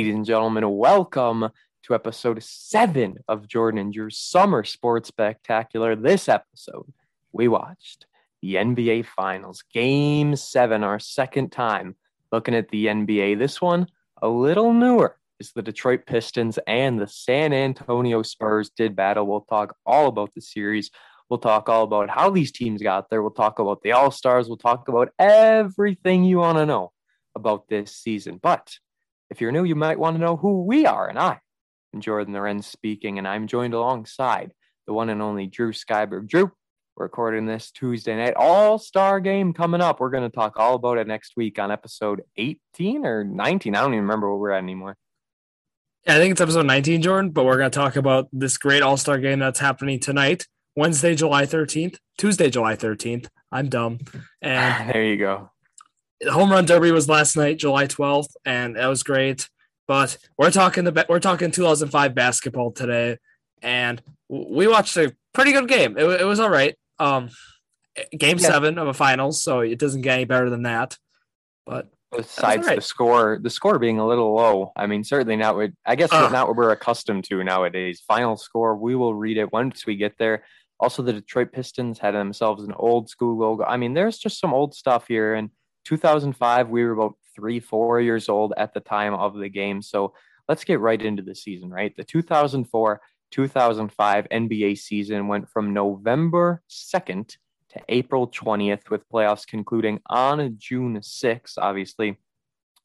Ladies and gentlemen, welcome to episode seven of Jordan and Drew's Summer Sports Spectacular. This episode, we watched the NBA Finals, Game Seven, our second time looking at the NBA. This one, a little newer, is the Detroit Pistons and the San Antonio Spurs did battle. We'll talk all about the series. We'll talk all about how these teams got there. We'll talk about the All Stars. We'll talk about everything you want to know about this season. But if you're new, you might want to know who we are. And I am Jordan Lorenz speaking, and I'm joined alongside the one and only Drew Skyberg. Drew, we're recording this Tuesday night. All star game coming up. We're going to talk all about it next week on episode 18 or 19. I don't even remember where we're at anymore. Yeah, I think it's episode 19, Jordan, but we're going to talk about this great all star game that's happening tonight, Wednesday, July 13th, Tuesday, July 13th. I'm dumb. And there you go home run derby was last night, July 12th, and that was great. But we're talking the we're talking 2005 basketball today, and we watched a pretty good game. It, it was all right. Um, game yeah. seven of a finals, so it doesn't get any better than that. But besides right. the score, the score being a little low. I mean, certainly not what I guess uh, not what we're accustomed to nowadays. Final score, we will read it once we get there. Also, the Detroit Pistons had themselves an old school logo. I mean, there's just some old stuff here, and 2005, we were about three, four years old at the time of the game. So let's get right into the season, right? The 2004 2005 NBA season went from November 2nd to April 20th, with playoffs concluding on June 6th, obviously,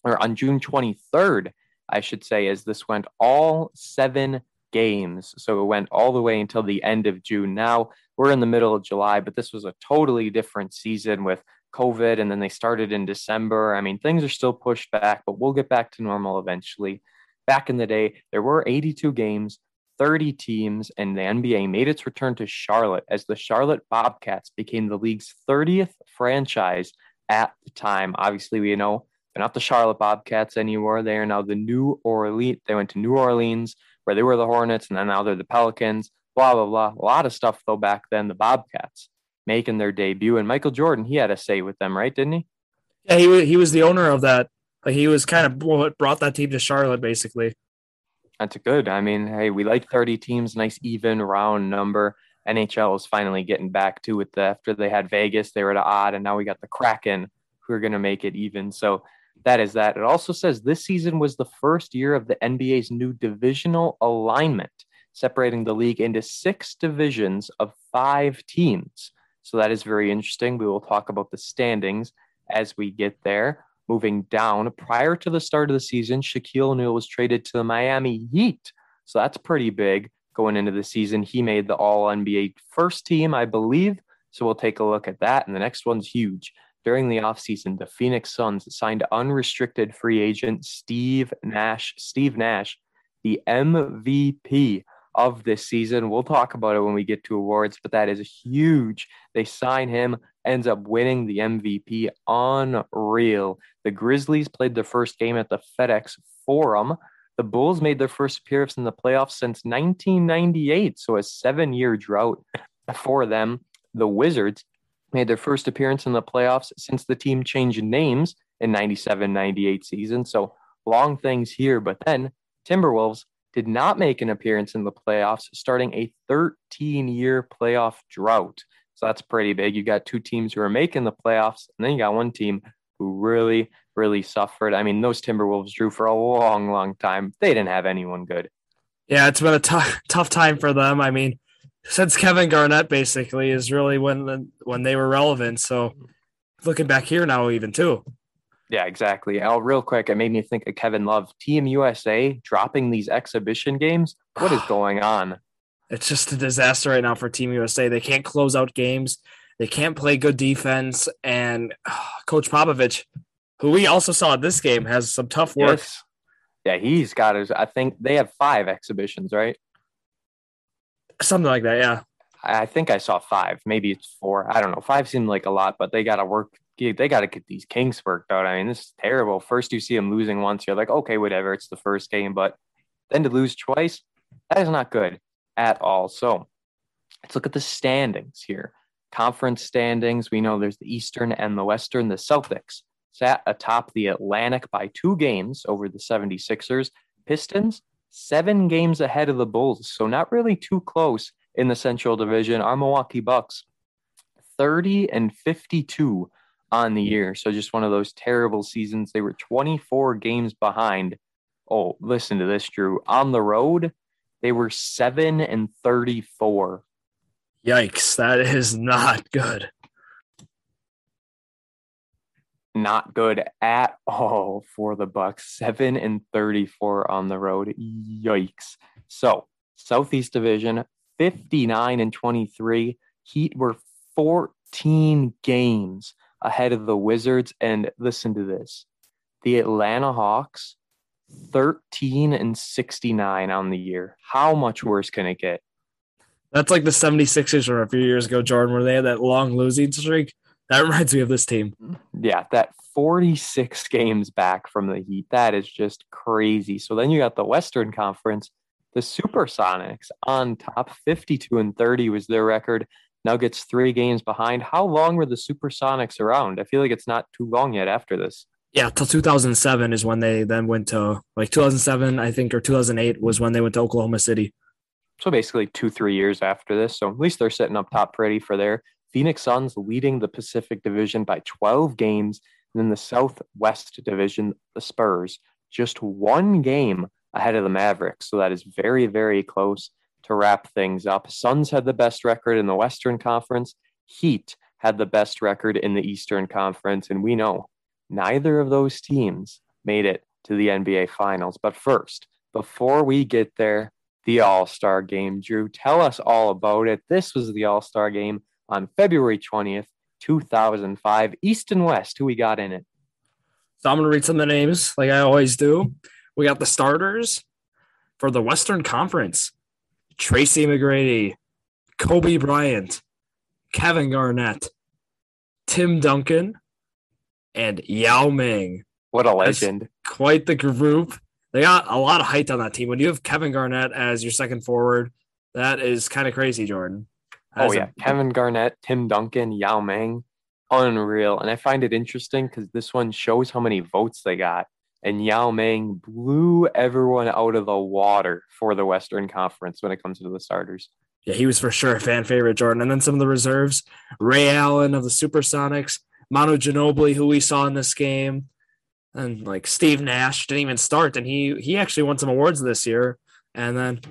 or on June 23rd, I should say, as this went all seven games. So it went all the way until the end of June. Now we're in the middle of July, but this was a totally different season with COVID and then they started in December. I mean, things are still pushed back, but we'll get back to normal eventually. Back in the day, there were 82 games, 30 teams, and the NBA made its return to Charlotte as the Charlotte Bobcats became the league's 30th franchise at the time. Obviously, we know they're not the Charlotte Bobcats anymore. They are now the New Orleans. They went to New Orleans where they were the Hornets, and then now they're the Pelicans. Blah blah blah. A lot of stuff though back then. The Bobcats making their debut. And Michael Jordan, he had a say with them, right? Didn't he? Yeah, he was, he was the owner of that. Like he was kind of what brought that team to Charlotte, basically. That's good. I mean, hey, we like 30 teams, nice even round number. NHL is finally getting back to it. After they had Vegas, they were at odd, and now we got the Kraken who are going to make it even. So that is that. It also says this season was the first year of the NBA's new divisional alignment, separating the league into six divisions of five teams. So that is very interesting. We will talk about the standings as we get there. Moving down, prior to the start of the season, Shaquille O'Neal was traded to the Miami Heat. So that's pretty big going into the season. He made the All NBA first team, I believe. So we'll take a look at that. And the next one's huge. During the offseason, the Phoenix Suns signed unrestricted free agent Steve Nash. Steve Nash, the MVP of this season. We'll talk about it when we get to awards, but that is huge. They sign him, ends up winning the MVP. Unreal. The Grizzlies played their first game at the FedEx Forum. The Bulls made their first appearance in the playoffs since 1998, so a seven year drought for them. The Wizards made their first appearance in the playoffs since the team changed names in 97 98 season. So long things here, but then Timberwolves did not make an appearance in the playoffs, starting a 13 year playoff drought. So that's pretty big. You got two teams who are making the playoffs, and then you got one team who really, really suffered. I mean, those Timberwolves drew for a long, long time. They didn't have anyone good. Yeah, it's been a tough, tough time for them. I mean, since Kevin Garnett basically is really when when they were relevant. So looking back here now, even too. Yeah, exactly. Al, real quick, it made me think of Kevin Love. Team USA dropping these exhibition games. What is going on? It's just a disaster right now for Team USA. They can't close out games. They can't play good defense. And uh, Coach Popovich, who we also saw at this game, has some tough work. Yes. Yeah, he's got his. I think they have five exhibitions, right? Something like that. Yeah. I think I saw five. Maybe it's four. I don't know. Five seemed like a lot, but they got to work they got to get these kinks worked out. I mean, this is terrible. First, you see them losing once, you're like, okay, whatever, it's the first game. But then to lose twice, that is not good at all. So let's look at the standings here. Conference standings. We know there's the Eastern and the Western. The Celtics sat atop the Atlantic by two games over the 76ers. Pistons, seven games ahead of the Bulls. So not really too close in the Central Division. Our Milwaukee Bucks, 30 and 52 on the year. So just one of those terrible seasons. They were 24 games behind. Oh, listen to this, Drew. On the road, they were 7 and 34. Yikes, that is not good. Not good at all for the Bucks. 7 and 34 on the road. Yikes. So, Southeast Division, 59 and 23. Heat were 14 games ahead of the Wizards. And listen to this the Atlanta Hawks, 13 and 69 on the year. How much worse can it get? That's like the 76ers from a few years ago, Jordan, where they had that long losing streak. That reminds me of this team. Yeah, that 46 games back from the Heat. That is just crazy. So then you got the Western Conference, the Supersonics on top, 52 and 30 was their record. Nuggets three games behind. How long were the Supersonics around? I feel like it's not too long yet after this. Yeah, till 2007 is when they then went to like 2007, I think, or 2008 was when they went to Oklahoma City. So basically, two three years after this. So at least they're sitting up top pretty for there. Phoenix Suns leading the Pacific Division by 12 games. And then the Southwest Division, the Spurs, just one game ahead of the Mavericks. So that is very, very close to wrap things up. Suns had the best record in the Western Conference. Heat had the best record in the Eastern Conference. And we know neither of those teams made it to the NBA Finals. But first, before we get there, the All Star game. Drew, tell us all about it. This was the All Star game on February 20th, 2005. East and West, who we got in it? So I'm going to read some of the names like I always do. We got the starters for the Western Conference. Tracy McGrady, Kobe Bryant, Kevin Garnett, Tim Duncan, and Yao Ming. What a legend. That's quite the group. They got a lot of height on that team. When you have Kevin Garnett as your second forward, that is kind of crazy, Jordan. Oh, as oh, yeah. A- Kevin Garnett, Tim Duncan, Yao Ming. Unreal. And I find it interesting because this one shows how many votes they got and Yao Ming blew everyone out of the water for the Western Conference when it comes to the starters. Yeah, he was for sure a fan favorite, Jordan. And then some of the reserves, Ray Allen of the Supersonics, Manu Ginobili, who we saw in this game, and like Steve Nash didn't even start, and he he actually won some awards this year. And then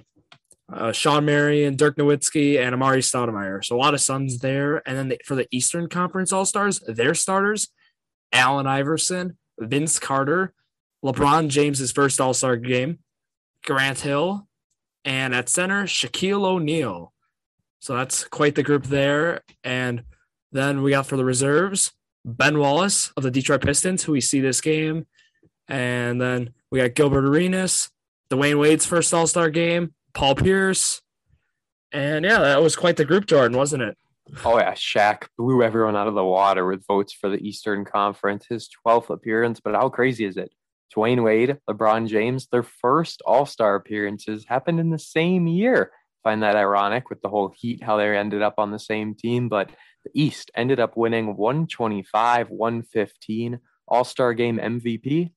uh, Shawn Marion, Dirk Nowitzki, and Amar'e Stoudemire. So a lot of Suns there. And then the, for the Eastern Conference All Stars, their starters, Allen Iverson, Vince Carter, LeBron James's first All Star game, Grant Hill, and at center, Shaquille O'Neal. So that's quite the group there. And then we got for the reserves, Ben Wallace of the Detroit Pistons, who we see this game. And then we got Gilbert Arenas, Dwyane Wade's first All Star game, Paul Pierce. And yeah, that was quite the group, Jordan, wasn't it? Oh, yeah. Shaq blew everyone out of the water with votes for the Eastern Conference, his 12th appearance. But how crazy is it? Dwyane Wade, LeBron James, their first All Star appearances happened in the same year. Find that ironic with the whole Heat, how they ended up on the same team. But the East ended up winning 125, 115. All Star game MVP.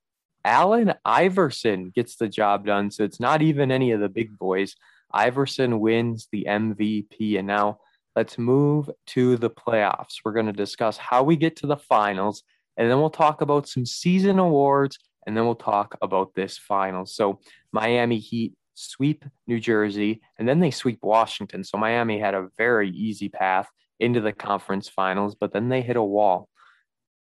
Allen Iverson gets the job done. So it's not even any of the big boys. Iverson wins the MVP. And now let's move to the playoffs. We're going to discuss how we get to the finals, and then we'll talk about some season awards and then we'll talk about this final. So Miami Heat sweep New Jersey, and then they sweep Washington. So Miami had a very easy path into the conference finals, but then they hit a wall.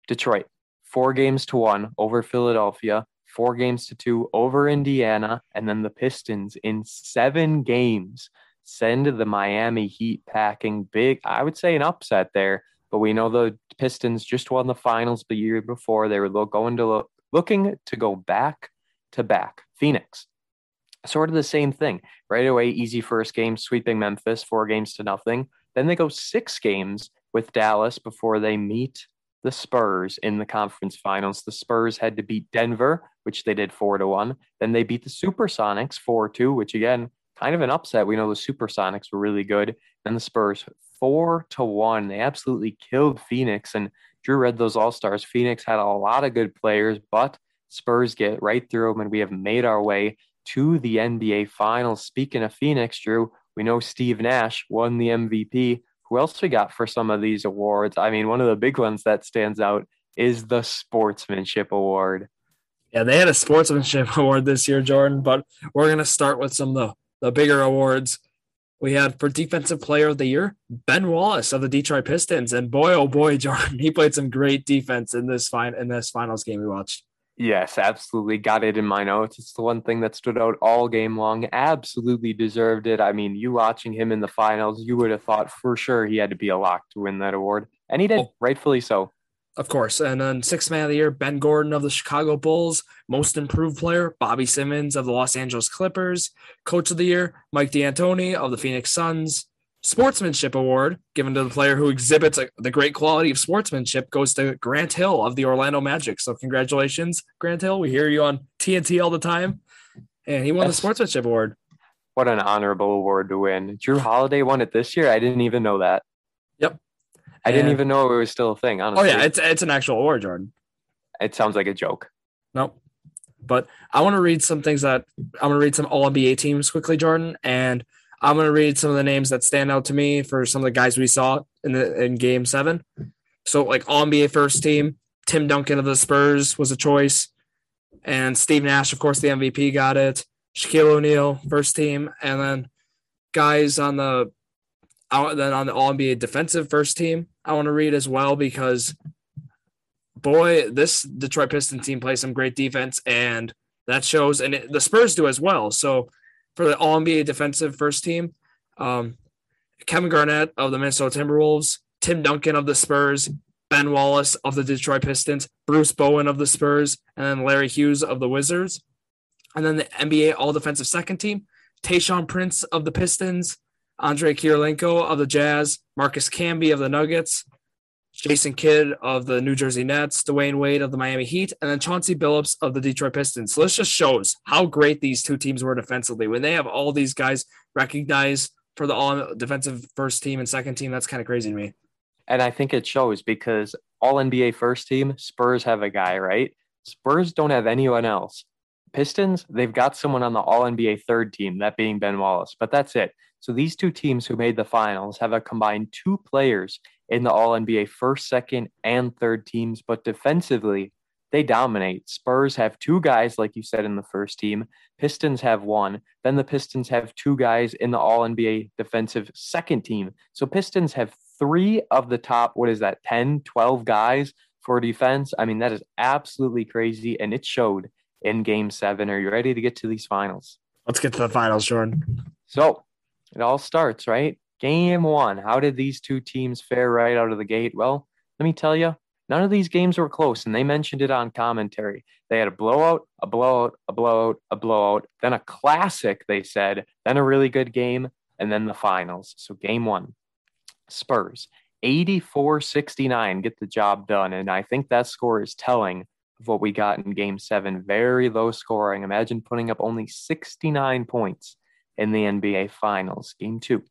Detroit, four games to one over Philadelphia, four games to two over Indiana, and then the Pistons in seven games send the Miami Heat packing big, I would say an upset there. But we know the Pistons just won the finals the year before. They were going to looking to go back to back. Phoenix, sort of the same thing. Right away, easy first game, sweeping Memphis, four games to nothing. Then they go six games with Dallas before they meet the Spurs in the conference finals. The Spurs had to beat Denver, which they did four to one. Then they beat the Supersonics four two, which again, kind of an upset. We know the Supersonics were really good. Then the Spurs four to one. They absolutely killed Phoenix. And Drew read those All Stars. Phoenix had a lot of good players, but Spurs get right through them, and we have made our way to the NBA Finals. Speaking of Phoenix, Drew, we know Steve Nash won the MVP. Who else we got for some of these awards? I mean, one of the big ones that stands out is the Sportsmanship Award. Yeah, they had a Sportsmanship Award this year, Jordan, but we're going to start with some of the, the bigger awards. We had for Defensive Player of the Year, Ben Wallace of the Detroit Pistons. And boy, oh boy, Jordan, he played some great defense in this fine in this finals game we watched. Yes, absolutely. Got it in my notes. It's the one thing that stood out all game long. Absolutely deserved it. I mean, you watching him in the finals, you would have thought for sure he had to be a lock to win that award. And he did, oh, rightfully so. Of course. And then sixth man of the year, Ben Gordon of the Chicago Bulls. Most improved player, Bobby Simmons of the Los Angeles Clippers. Coach of the year, Mike D'Antoni of the Phoenix Suns sportsmanship award given to the player who exhibits a, the great quality of sportsmanship goes to Grant Hill of the Orlando Magic. So congratulations, Grant Hill. We hear you on TNT all the time, and he won the sportsmanship award. What an honorable award to win. Jrue Holiday won it this year. I didn't even know that. Yep. I didn't even know it was still a thing. Honestly. Oh yeah, it's it's an actual award, Jordan. It sounds like a joke. Nope. But I want to read some things that I'm going to read some All NBA teams quickly, Jordan, and I'm going to read some of the names that stand out to me for some of the guys we saw in the in Game Seven. So, like All NBA first team, Tim Duncan of the Spurs was a choice, and Steve Nash, of course, the MVP got it. Shaquille O'Neal first team, and then guys on the out then on the All NBA defensive first team. I want to read as well because boy, this Detroit Pistons team plays some great defense, and that shows, and it, the Spurs do as well. So for the All NBA defensive first team. Um, Kevin Garnett of the Minnesota Timberwolves, Tim Duncan of the Spurs, Ben Wallace of the Detroit Pistons, Bruce Bowen of the Spurs, and then Larry Hughes of the Wizards. And then the NBA All Defensive Second Team, Tayshaun Prince of the Pistons, Andrei Kirilenko of the Jazz, Marcus Camby of the Nuggets, Jason Kidd of the New Jersey Nets, Dwyane Wade of the Miami Heat, and then Chauncey Billups of the Detroit Pistons. So this just shows how great these two teams were defensively. When they have all these guys recognized for the all defensive first team and second team, that's kind of crazy to me. And I think it shows because all NBA first team, Spurs have a guy, right? Spurs don't have anyone else. Pistons, they've got someone on the all NBA third team, that being Ben Wallace, but that's it. So these two teams who made the finals have a combined two players in the All NBA first, second, and third teams, but defensively, they dominate. Spurs have two guys, like you said, in the first team. Pistons have one. Then the Pistons have two guys in the All NBA defensive second team. So Pistons have three of the top, what is that, 10, 12 guys for defense. I mean, that is absolutely crazy. And it showed in game seven. Are you ready to get to these finals? Let's get to the finals, Jordan. So it all starts, right? Game one. How did these two teams fare right out of the gate? Well, let me tell you, none of these games were close, and they mentioned it on commentary. They had a blowout, a blowout, a blowout, a blowout, then a classic, they said, then a really good game, and then the finals. So, game one, Spurs, 84 69, get the job done. And I think that score is telling of what we got in game seven. Very low scoring. Imagine putting up only 69 points in the NBA Finals. Game two,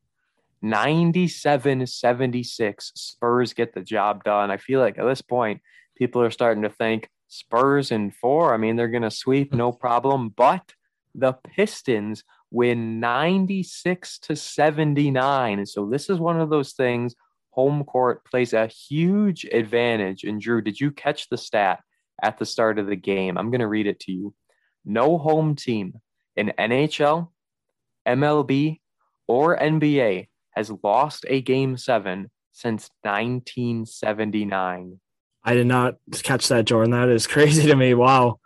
97 76. Spurs get the job done. I feel like at this point, people are starting to think Spurs in four. I mean, they're going to sweep, no problem. But the Pistons win 96 to 79. And So this is one of those things. Home court plays a huge advantage. And Drew, did you catch the stat at the start of the game? I'm going to read it to you. No home team in NHL, MLB, or NBA has lost a game seven since 1979. I did not catch that, Jordan. That is crazy to me. Wow.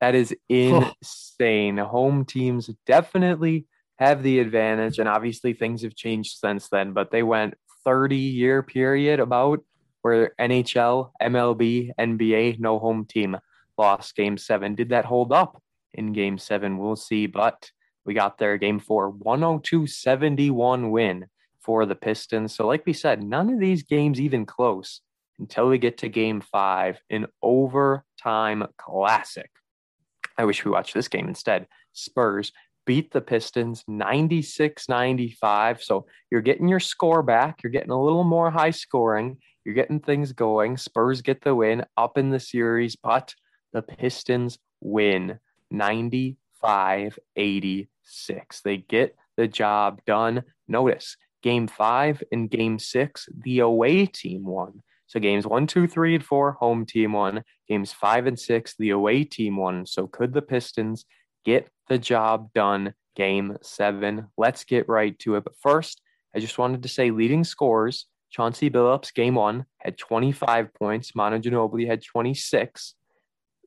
That is insane. Home teams definitely have the advantage. And obviously, things have changed since then, but they went 30 year period about where NHL, MLB, NBA, no home team lost game seven. Did that hold up in game seven? We'll see. But we got there game four, 102 71 win for the Pistons. So, like we said, none of these games even close until we get to game five, an overtime classic. I wish we watched this game instead. Spurs beat the Pistons 96 95. So, you're getting your score back. You're getting a little more high scoring. You're getting things going. Spurs get the win up in the series, but the Pistons win 90 586. They get the job done. Notice game five and game six, the away team won. So games one, two, three, and four, home team won. Games five and six, the away team won. So could the Pistons get the job done game seven? Let's get right to it. But first, I just wanted to say leading scores. Chauncey Billups, game one, had 25 points. Manu Ginobili had 26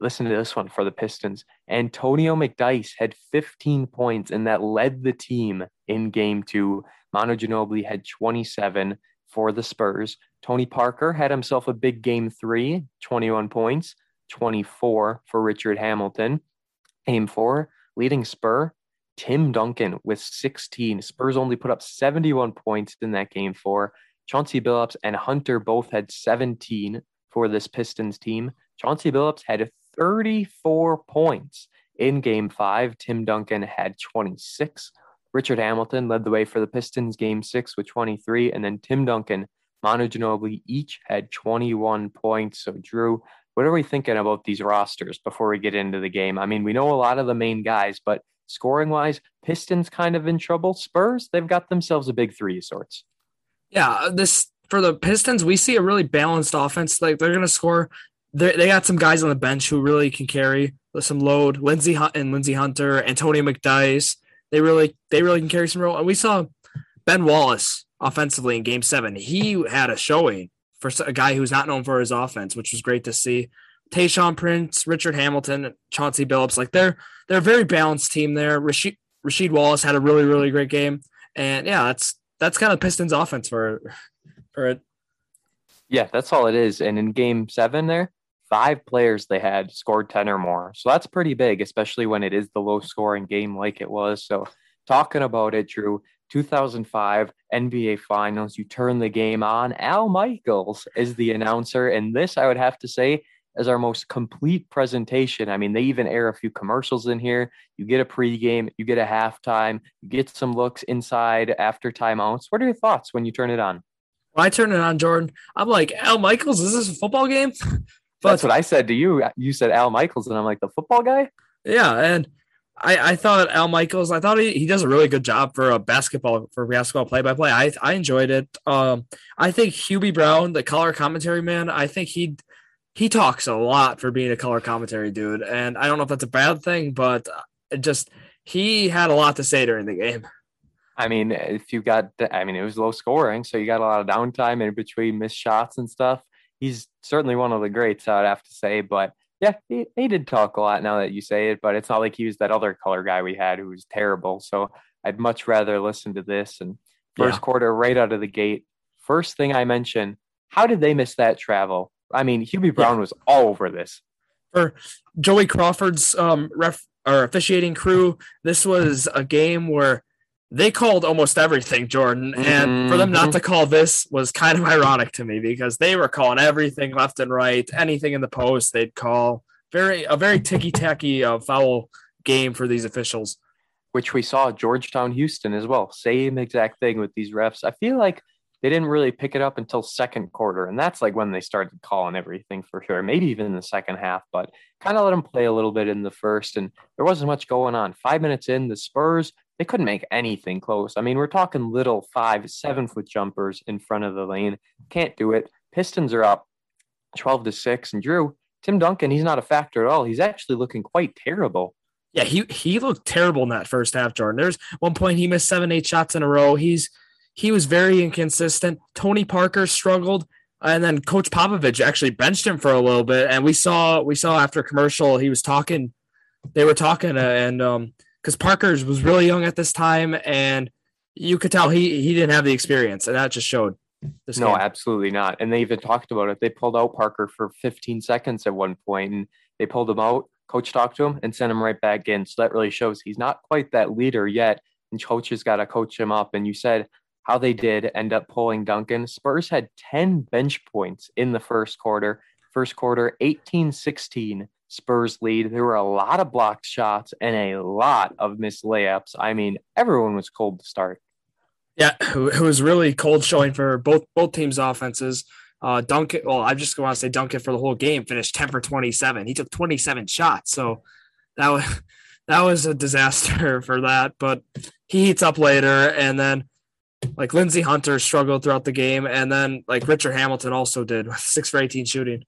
listen to this one for the Pistons. Antonio McDyess had 15 points, and that led the team in game two. Manu Ginobili had 27 for the Spurs. Tony Parker had himself a big game three, 21 points, 24 for Richard Hamilton. Game four, leading Spur, Tim Duncan with 16. Spurs only put up 71 points in that game four. Chauncey Billups and Hunter both had 17 for this Pistons team. Chauncey Billups had 34 points in game five. Tim Duncan had 26. Richard Hamilton led the way for the Pistons game six with 23. And then Tim Duncan, Manu Ginobili each had 21 points. So, Drew, what are we thinking about these rosters before we get into the game? I mean, we know a lot of the main guys, but scoring wise, Pistons kind of in trouble. Spurs, they've got themselves a big three of sorts. Yeah, this for the Pistons, we see a really balanced offense. Like they're going to score they got some guys on the bench who really can carry some load. Lindsey Hunt and Lindsey Hunter, Antonio McDyess, they really they really can carry some role. And we saw Ben Wallace offensively in Game Seven. He had a showing for a guy who's not known for his offense, which was great to see. Tayshaun Prince, Richard Hamilton, Chauncey Billups, like they're they're a very balanced team there. Rasheed Wallace had a really really great game, and yeah, that's that's kind of Pistons offense for for it. Yeah, that's all it is. And in Game Seven, there five players they had scored 10 or more. So that's pretty big, especially when it is the low scoring game like it was. So, talking about it, Drew, 2005 NBA Finals, you turn the game on. Al Michaels is the announcer. And this, I would have to say, is our most complete presentation. I mean, they even air a few commercials in here. You get a pregame, you get a halftime, you get some looks inside after timeouts. What are your thoughts when you turn it on? When I turn it on, Jordan, I'm like, Al Michaels, is this a football game? But, That's what I said to you. You said Al Michaels, and I'm like the football guy. Yeah, and I, I thought Al Michaels. I thought he, he does a really good job for a basketball for basketball play by play. I I enjoyed it. Um, I think Hubie Brown, the color commentary man. I think he he talks a lot for being a color commentary dude, and I don't know if that's a bad thing, but just he had a lot to say during the game. I mean, if you got, I mean, it was low scoring, so you got a lot of downtime in between missed shots and stuff he's certainly one of the greats, I'd have to say. But yeah, he, he did talk a lot now that you say it, but it's not like he was that other color guy we had who was terrible. So I'd much rather listen to this. And first yeah. quarter, right out of the gate, first thing I mentioned, how did they miss that travel? I mean, Hubie Brown yeah. was all over this. For Joey Crawford's um, ref or officiating crew, this was a game where they called almost everything, Jordan. And for them not mm-hmm. to call this was kind of ironic to me because they were calling everything left and right, anything in the post they'd call. Very a very ticky tacky uh, foul game for these officials. Which we saw Georgetown Houston as well. Same exact thing with these refs. I feel like they didn't really pick it up until second quarter, and that's like when they started calling everything for sure. Maybe even in the second half, but kind of let them play a little bit in the first, and there wasn't much going on. Five minutes in, the Spurs they couldn't make anything close. I mean, we're talking little five, seven foot jumpers in front of the lane. Can't do it. Pistons are up 12 to 6. And Drew, Tim Duncan, he's not a factor at all. He's actually looking quite terrible. Yeah, he he looked terrible in that first half, Jordan. There's one point he missed seven, eight shots in a row. He's he was very inconsistent. Tony Parker struggled, and then Coach Popovich actually benched him for a little bit. And we saw we saw after commercial he was talking, they were talking, uh, and um, because Parker's was really young at this time, and you could tell he he didn't have the experience, and that just showed. no, game. absolutely not. And they even talked about it. They pulled out Parker for 15 seconds at one point, and they pulled him out. Coach talked to him and sent him right back in. So that really shows he's not quite that leader yet, and coach has got to coach him up. And you said how they did end up pulling Duncan. Spurs had 10 bench points in the first quarter. First quarter, 18 16 Spurs lead. There were a lot of blocked shots and a lot of missed layups. I mean, everyone was cold to start. Yeah, it was really cold showing for both both teams' offenses. Uh, Duncan, well, I just want to say Duncan for the whole game finished 10 for 27. He took 27 shots. So that was that was a disaster for that. But he heats up later, and then like Lindsey Hunter struggled throughout the game, and then like Richard Hamilton also did with six for 18 shooting.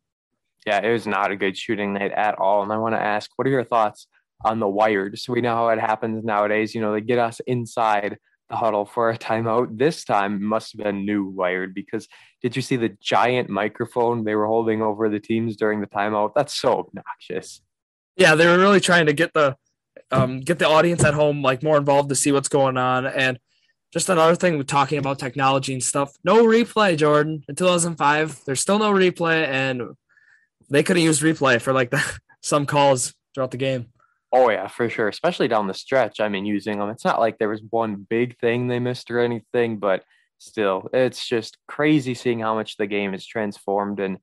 Yeah, it was not a good shooting night at all. And I want to ask, what are your thoughts on the wired? So we know how it happens nowadays. You know, they get us inside the huddle for a timeout. This time must have been new wired because did you see the giant microphone they were holding over the teams during the timeout? That's so obnoxious. Yeah, they were really trying to get the um, get the audience at home like more involved to see what's going on. And just another thing with talking about technology and stuff. No replay, Jordan. In 2005, there's still no replay, and they could have used replay for like the, some calls throughout the game. Oh yeah, for sure. Especially down the stretch. I mean, using them. It's not like there was one big thing they missed or anything, but still, it's just crazy seeing how much the game has transformed and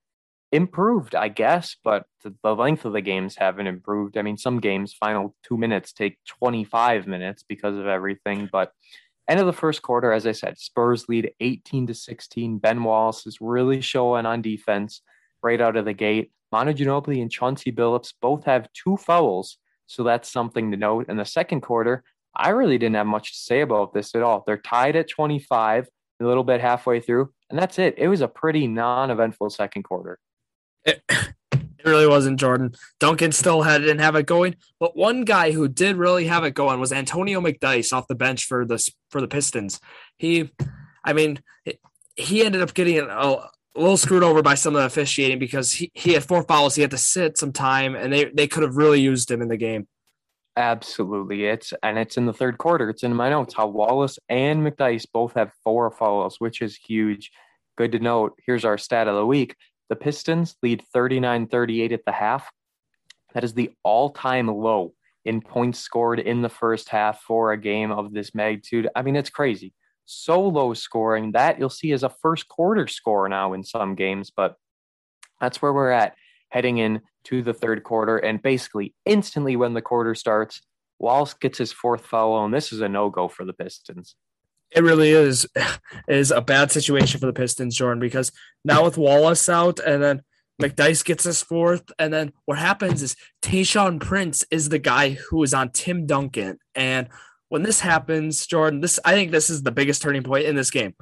improved, I guess. But the, length of the games haven't improved. I mean, some games final two minutes take 25 minutes because of everything. But end of the first quarter, as I said, Spurs lead 18 to 16. Ben Wallace is really showing on defense right out of the gate. Manu Ginobili and Chauncey Billups both have two fouls so that's something to note. In the second quarter, I really didn't have much to say about this at all. They're tied at 25, a little bit halfway through, and that's it. It was a pretty non eventful second quarter. It, it really wasn't, Jordan. Duncan still had didn't have it going, but one guy who did really have it going was Antonio McDyess off the bench for the for the Pistons. He, I mean, he ended up getting a, a little screwed over by some of the officiating because he, he had four fouls. He had to sit some time, and they, they could have really used him in the game. Absolutely. It's and it's in the third quarter. It's in my notes how Wallace and McDyess both have four fouls, which is huge. Good to note. Here's our stat of the week. The Pistons lead 39-38 at the half. That is the all-time low in points scored in the first half for a game of this magnitude. I mean, it's crazy so low scoring that you'll see as a first quarter score now in some games, but that's where we're at heading in to the third quarter. And basically, instantly when the quarter starts, Wallace gets his fourth foul, and this is a no go for the Pistons. It really is is a bad situation for the Pistons, Jordan, because now with Wallace out and then McDyess gets his fourth, and then what happens is Tayshaun Prince is the guy who is on Tim Duncan, and when this happens, Jordan, this I think this is the biggest turning point in this game.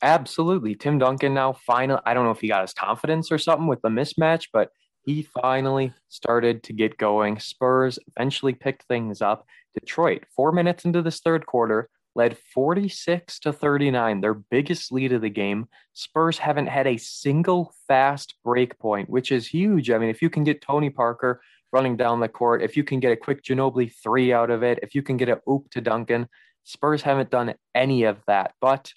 Absolutely. Tim Duncan now finally I don't know if he got his confidence or something with the mismatch, but he finally started to get going. Spurs eventually picked things up. Detroit, 4 minutes into this third quarter, led 46 to 39, their biggest lead of the game. Spurs haven't had a single fast break point, which is huge. I mean, if you can get Tony Parker running down the court, if you can get a quick Ginobili three out of it, if you can get a oop to Duncan, Spurs haven't done any of that. But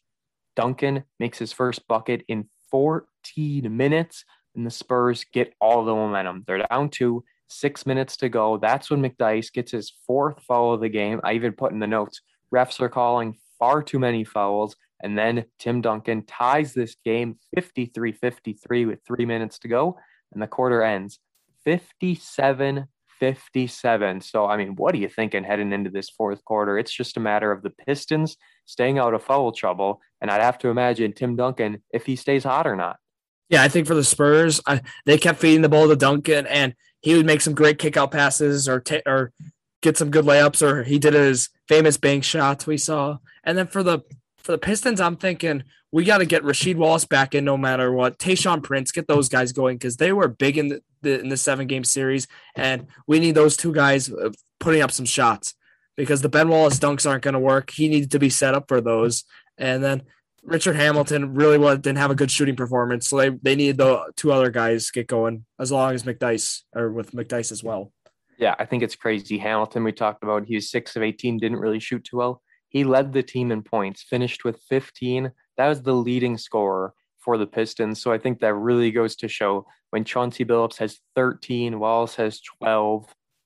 Duncan makes his first bucket in 14 minutes, and the Spurs get all the momentum. They're down to six minutes to go. That's when McDyess gets his fourth foul of the game. I even put in the notes refs are calling far too many fouls. And then Tim Duncan ties this game 53 53 with three minutes to go, and the quarter ends. 57 57. So, I mean, what are you thinking heading into this fourth quarter? It's just a matter of the Pistons staying out of foul trouble. And I'd have to imagine Tim Duncan if he stays hot or not. Yeah, I think for the Spurs, I, they kept feeding the ball to Duncan, and he would make some great kick out passes or t- or get some good layups, or he did his famous bank shots we saw. And then for the for the Pistons, I'm thinking we got to get Rasheed Wallace back in no matter what. Tayshaun Prince, get those guys going because they were big in the, the, in the seven game series, and we need those two guys uh, putting up some shots because the Ben Wallace dunks aren't going to work. He needed to be set up for those, and then Richard Hamilton really didn't have a good shooting performance, so they they needed the two other guys get going as long as McDyess or with McDyess as well. Yeah, I think it's crazy. Hamilton, we talked about, he was six of 18, didn't really shoot too well. He led the team in points, finished with 15. That was the leading scorer for the Pistons. So I think that really goes to show when Chauncey Billups has 13, Wallace has 12.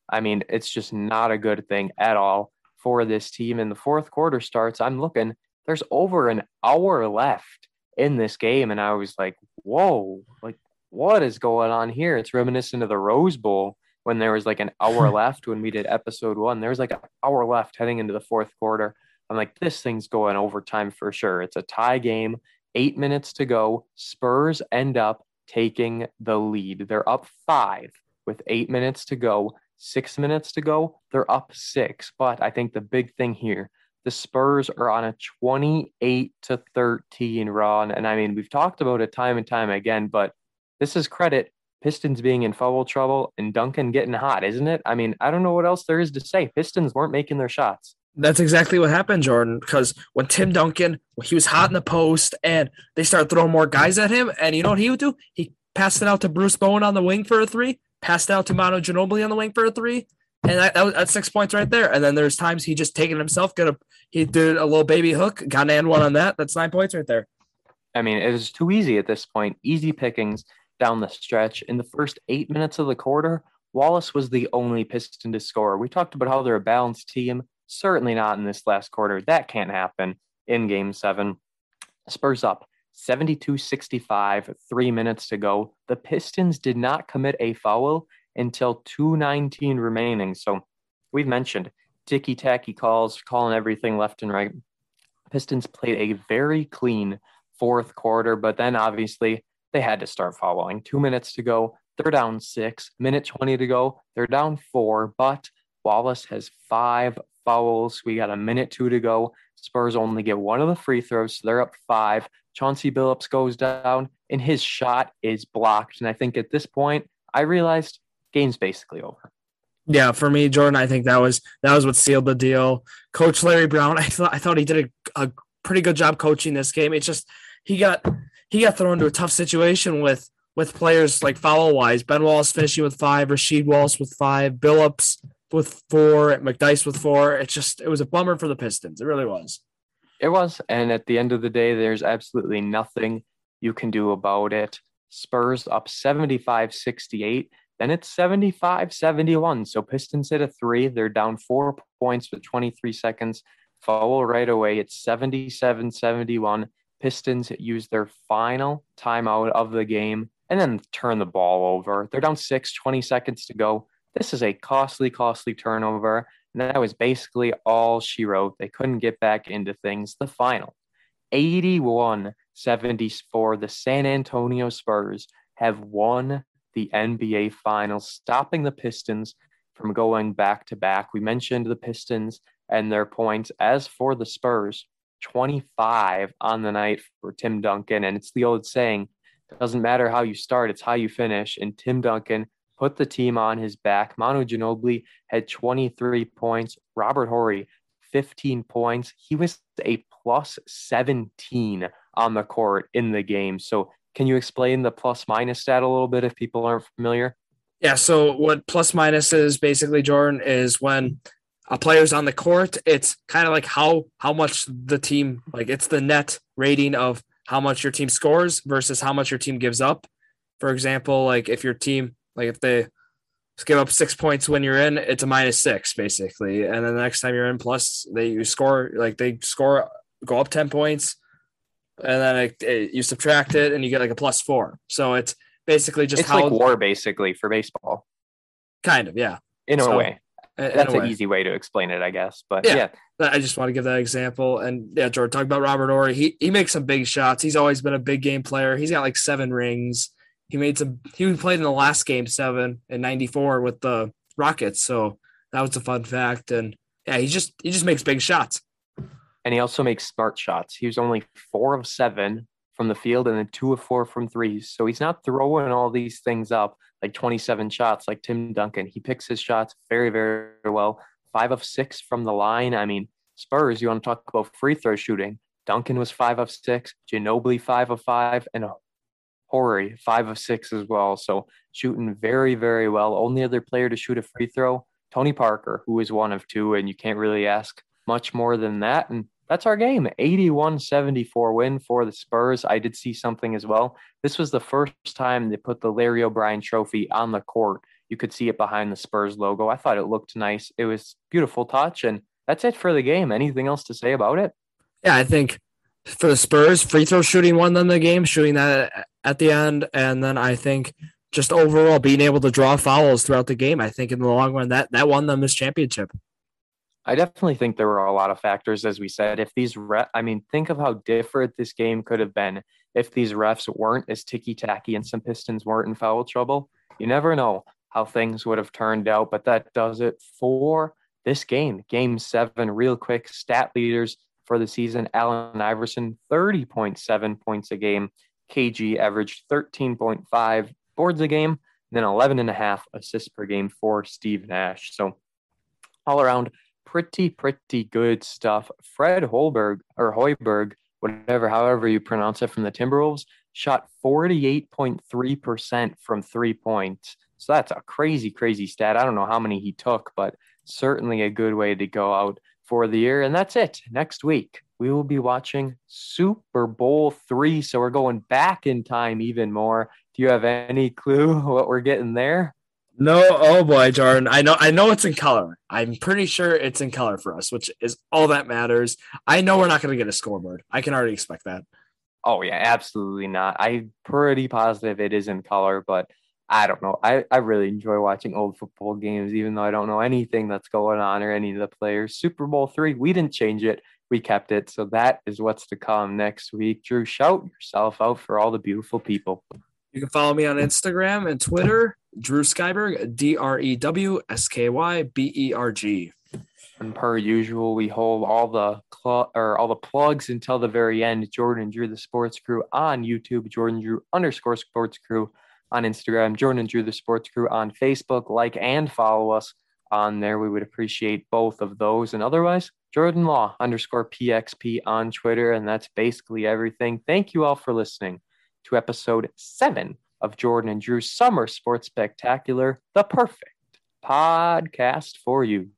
I mean, it's just not a good thing at all for this team. And the fourth quarter starts. I'm looking, there's over an hour left in this game. And I was like, whoa, like, what is going on here? It's reminiscent of the Rose Bowl when there was like an hour left when we did episode one. There was like an hour left heading into the fourth quarter. I'm like, this thing's going overtime for sure. It's a tie game, eight minutes to go. Spurs end up taking the lead. They're up five with eight minutes to go. six minutes to go. They're up six. But I think the big thing here, the Spurs are on a 28 to 13 run. And I mean, we've talked about it time and time again, but this is credit Pistons being in foul trouble and Duncan getting hot, isn't it? I mean, I don't know what else there is to say. Pistons weren't making their shots. That's exactly what happened, Jordan. Because when Tim Duncan, he was hot in the post, and they started throwing more guys at him, and you know what he would do? He passed it out to Bruce Bowen on the wing for a three, passed it out to Manu Ginobili on the wing for a three, and that, that was, that's six points right there. And then there's times he just taken himself, got a he did a little baby hook, got an and one on that. That's nine points right there. I mean, it was too easy at this point. Easy pickings down the stretch. In the first eight minutes of the quarter, Wallace was the only Piston to score. We talked about how they're a balanced team. Certainly not in this last quarter. That can't happen in game seven. Spurs up 72 65, three minutes to go. The Pistons did not commit a foul until 219 remaining. So we've mentioned ticky tacky calls, calling everything left and right. Pistons played a very clean fourth quarter, but then obviously they had to start following. Two minutes to go, they're down six. Minute 20 to go, they're down four, but Wallace has five fouls. We got a minute two to go. Spurs only get one of the free throws, so they're up five. Chauncey Billups goes down, and his shot is blocked. And I think at this point, I realized game's basically over. Yeah, for me, Jordan, I think that was that was what sealed the deal. Coach Larry Brown, I thought I thought he did a, a pretty good job coaching this game. It's just he got he got thrown into a tough situation with with players like foul wise. Ben Wallace finishing with five, Rasheed Wallace with five, Billups with four, McDyess with four. It's just it was a bummer for the Pistons. It really was. It was, and at the end of the day, there's absolutely nothing you can do about it. Spurs up 75 68. Then it's 75 71. So Pistons hit a three. They're down four points with 23 seconds. Foul right away. It's 77 71. Pistons use their final timeout of the game and then turn the ball over. They're down six, 20 seconds to go. This is a costly, costly turnover. And that was basically all she wrote. They couldn't get back into things. The final 81 74. The San Antonio Spurs have won the NBA Finals, stopping the Pistons from going back to back. We mentioned the Pistons and their points. As for the Spurs, 25 on the night for Tim Duncan. And it's the old saying doesn't matter how you start, it's how you finish. And Tim Duncan put the team on his back. Manu Ginobili had 23 points. Robert Horry, 15 points. He was a plus 17 on the court in the game. So can you explain the plus minus stat a little bit if people aren't familiar? Yeah. So what plus minus is basically, Jordan, is when a player's on the court, it's kind of like how how much the team like it's the net rating of how much your team scores versus how much your team gives up. For example, like if your team like if they give up six points when you're in, it's a minus six basically, and then the next time you're in, plus they you score like they score go up ten points, and then it, it, you subtract it and you get like a plus four. So it's basically just it's how like war basically for baseball. Kind of, yeah. In so, a way. In That's an easy way to explain it, I guess. But yeah, yeah. I just want to give that example. And yeah, Jordan, talk about Robert Horry. He he makes some big shots. He's always been a big game player. He's got like seven rings. He made some. He played in the last game seven in '94 with the Rockets. So that was a fun fact. And yeah, he just he just makes big shots and he also makes smart shots. He was only four of seven from the field and then two of four from threes. So he's not throwing all these things up like 27 shots like Tim Duncan. He picks his shots very, very well. Five of six from the line. I mean, Spurs, you want to talk about free throw shooting. Duncan was five of six, Ginobili five of five, and Horry five of six as well. So shooting very, very well. Only other player to shoot a free throw, Tony Parker, who is one of two, and you can't really ask much more than that. And that's our game 81 74 win for the Spurs. I did see something as well. This was the first time they put the Larry O'Brien trophy on the court. You could see it behind the Spurs logo. I thought it looked nice. It was beautiful touch. And that's it for the game. Anything else to say about it? Yeah, I think for the Spurs, free throw shooting won them the game, shooting that at the end. And then I think just overall being able to draw fouls throughout the game, I think in the long run that that won them this championship. I definitely think there were a lot of factors, as we said. If these, I mean, think of how different this game could have been if these refs weren't as ticky tacky and some Pistons weren't in foul trouble. You never know. how things would have turned out, but that does it for this game. Game seven, real quick stat leaders for the season Allen Iverson, 30.7 points a game. KG averaged 13.5 boards a game, then 11 and a half assists per game for Steve Nash. So all around, pretty, pretty good stuff. Fred Holberg or Hoiberg, whatever, however you pronounce it from the Timberwolves, shot 48.3% from three points. So that's a crazy, crazy stat. I don't know how many he took, but certainly a good way to go out for the year. And that's it. Next week, we will be watching Super Bowl three. So we're going back in time even more. Do you have any clue what we're getting there? No, oh boy, Jordan. I know I know it's in color. I'm pretty sure it's in color for us, which is all that matters. I know we're not gonna get a scoreboard. I can already expect that. Oh yeah, absolutely not. I'm pretty positive it is in color, but I don't know. I, I really enjoy watching old football games, even though I don't know anything that's going on or any of the players. Super Bowl three, we didn't change it. We kept it. So that is what's to come next week. Drew, shout yourself out for all the beautiful people. You can follow me on Instagram and Twitter, Drew Skyberg, D R E W S K Y B E R G. And per usual, we hold all the cl- or all the plugs until the very end. Jordan Drew, the Sports Crew on YouTube. Jordan Drew underscore Sports Crew on Instagram, Jordan and Drew the Sports Crew on Facebook. Like and follow us on there. We would appreciate both of those. And otherwise, Jordan Law underscore PXP on Twitter. And that's basically everything. Thank you all for listening to episode seven of Jordan and Drew's Summer Sports Spectacular, the perfect podcast for you.